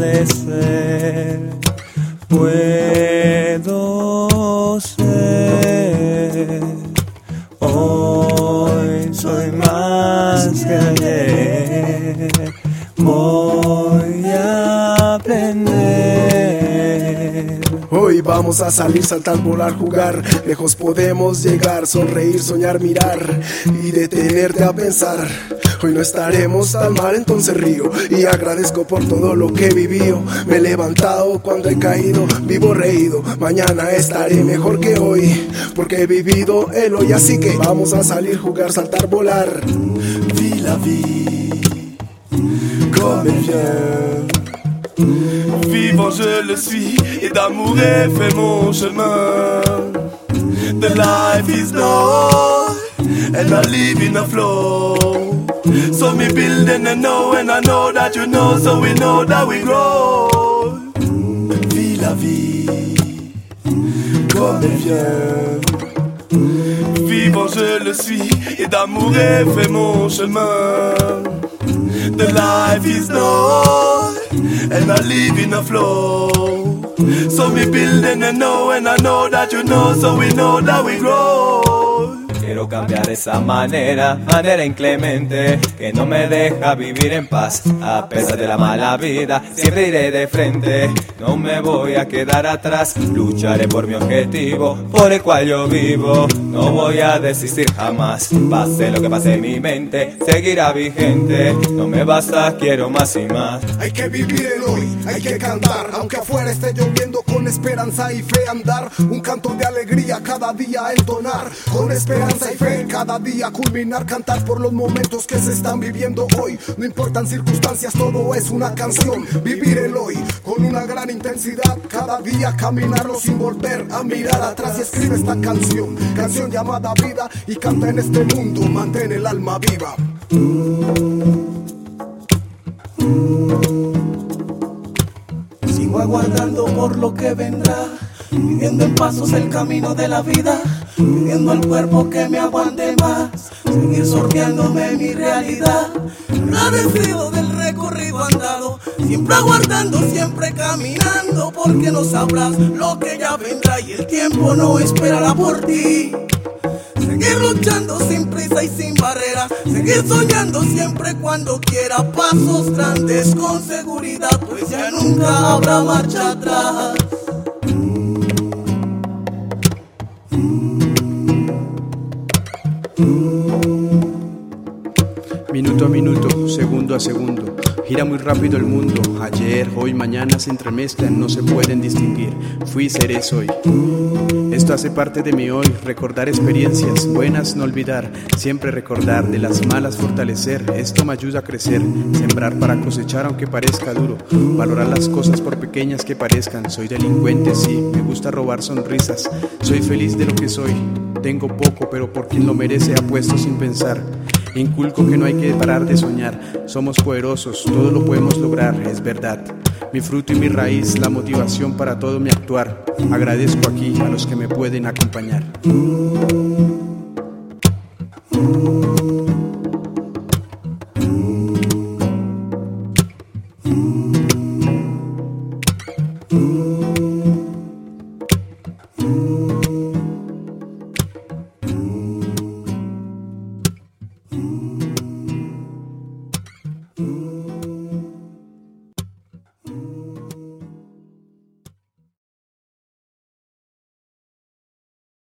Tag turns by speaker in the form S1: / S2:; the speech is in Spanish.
S1: atardecer puedo ser. Hoy soy más que ayer. Voy a aprender.
S2: Hoy vamos a salir, saltar, volar, jugar. Lejos podemos llegar, sonreír, soñar, mirar y detenerte a pensar. Hoy no estaremos tan mal, entonces río y agradezco por todo lo que he vivido. Me he levantado cuando he caído, vivo reído. Mañana estaré mejor que hoy, porque he vivido el hoy. Así que vamos a salir, jugar, saltar, volar.
S1: Vis la vie comme elle vient. Vivant, je le suis, et d'amour est fait mon chemin. The life is low, and I live in a flow. So me building and know, and I know that you know, so we know that we grow. Vis la vie comme elle vient. Vivant, je le suis, et d'amour est fait mon chemin. The life is low, and I live in a flow. So me building and know, and I know that you know, so we know that we grow. Quiero cambiar esa manera, manera inclemente, que no me deja vivir en paz. A pesar de la mala vida, siempre iré de frente, no me voy a quedar atrás. Lucharé por mi objetivo, por el cual yo vivo. No voy a desistir jamás, pase lo que pase mi mente, seguirá vigente. No me basta, quiero más y más.
S2: Hay que vivir el hoy, hay que cantar, aunque afuera esté lloviendo con esperanza y fe andar, un canto de alegría cada día entonar, con esperanza y fe cada día culminar, cantar por los momentos que se están viviendo hoy, no importan circunstancias, todo es una canción, vivir el hoy con una gran intensidad, cada día caminarlo sin volver a mirar atrás. Y escribe esta canción llamada vida y canta en este mundo, mantén el alma viva.
S3: Sigo aguardando por lo que vendrá, viviendo en pasos el camino de la vida, pidiendo al cuerpo que me aguante más, seguir sorteándome mi realidad, agradecido del recorrido andado, siempre aguardando, siempre caminando, porque no sabrás lo que ya vendrá y el tiempo no esperará por ti. Seguir luchando sin prisa y sin barrera. Seguir soñando siempre cuando quiera. Pasos grandes con seguridad, pues ya nunca habrá marcha atrás. Ooh.
S4: Minuto a minuto, segundo a segundo, gira muy rápido el mundo. Ayer, hoy, mañana se entremezclan, no se pueden distinguir. Fui, seré, soy. Esto hace parte de mi hoy, recordar experiencias buenas, no olvidar, siempre recordar, de las malas fortalecer. Esto me ayuda a crecer, sembrar para cosechar aunque parezca duro, valorar las cosas por pequeñas que parezcan. Soy delincuente, sí, me gusta robar sonrisas, soy feliz de lo que soy. Tengo poco, pero por quien lo merece apuesto sin pensar. Inculco que no hay que parar de soñar. Somos poderosos, todo lo podemos lograr, es verdad. Mi fruto y mi raíz, la motivación para todo mi actuar. Agradezco aquí a los que me pueden acompañar.